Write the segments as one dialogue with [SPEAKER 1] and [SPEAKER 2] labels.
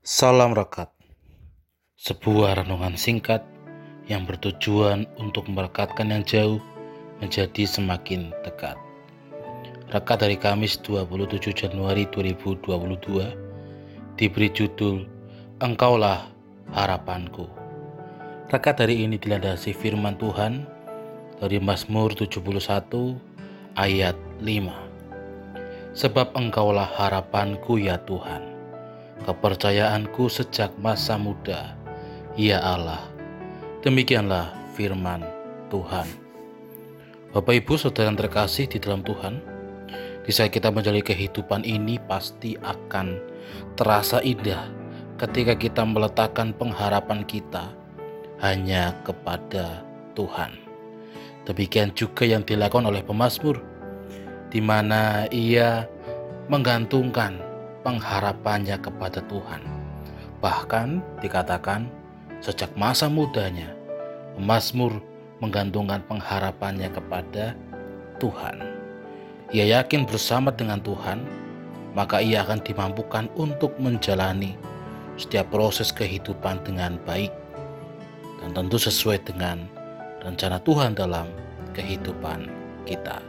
[SPEAKER 1] Salam Rekat Sebuah renungan singkat yang bertujuan untuk merekatkan yang jauh menjadi semakin dekat. Rekat dari Kamis 27 Januari 2022 diberi judul Engkaulah Harapanku. Rekat dari ini dilandasi firman Tuhan dari Mazmur 71 ayat 5. Sebab engkaulah harapanku ya Tuhan kepercayaanku sejak masa muda, ya Allah. Demikianlah firman Tuhan. Bapak Ibu Saudara yang terkasih di dalam Tuhan, di saat kita menjalani kehidupan ini pasti akan terasa indah ketika kita meletakkan pengharapan kita hanya kepada Tuhan. Demikian juga yang dilakukan oleh pemazmur, di mana ia menggantungkan pengharapannya kepada Tuhan. Bahkan dikatakan sejak masa mudanya, Mazmur menggantungkan pengharapannya kepada Tuhan. Ia yakin bersama dengan Tuhan, maka ia akan dimampukan untuk menjalani setiap proses kehidupan dengan baik dan tentu sesuai dengan rencana Tuhan dalam kehidupan kita.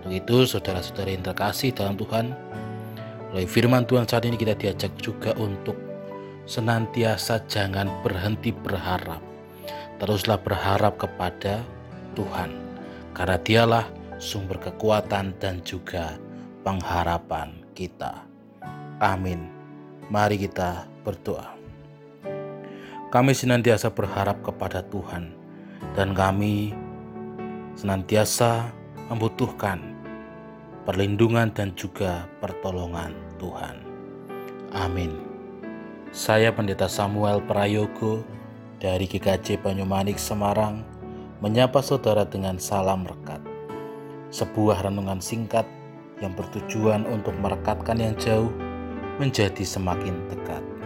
[SPEAKER 1] Untuk itu, saudara-saudari yang terkasih dalam Tuhan, Oleh firman Tuhan saat ini kita diajak juga untuk senantiasa jangan berhenti berharap. Teruslah berharap kepada Tuhan. Karena dialah sumber kekuatan dan juga pengharapan kita. Amin. Mari kita berdoa. Kami senantiasa berharap kepada Tuhan dan kami senantiasa membutuhkan perlindungan dan juga pertolongan Tuhan. Amin. Saya Pendeta Samuel Prayogo dari GKJ Banyumanik Semarang menyapa saudara dengan salam rekat. Sebuah renungan singkat yang bertujuan untuk merekatkan yang jauh menjadi semakin dekat.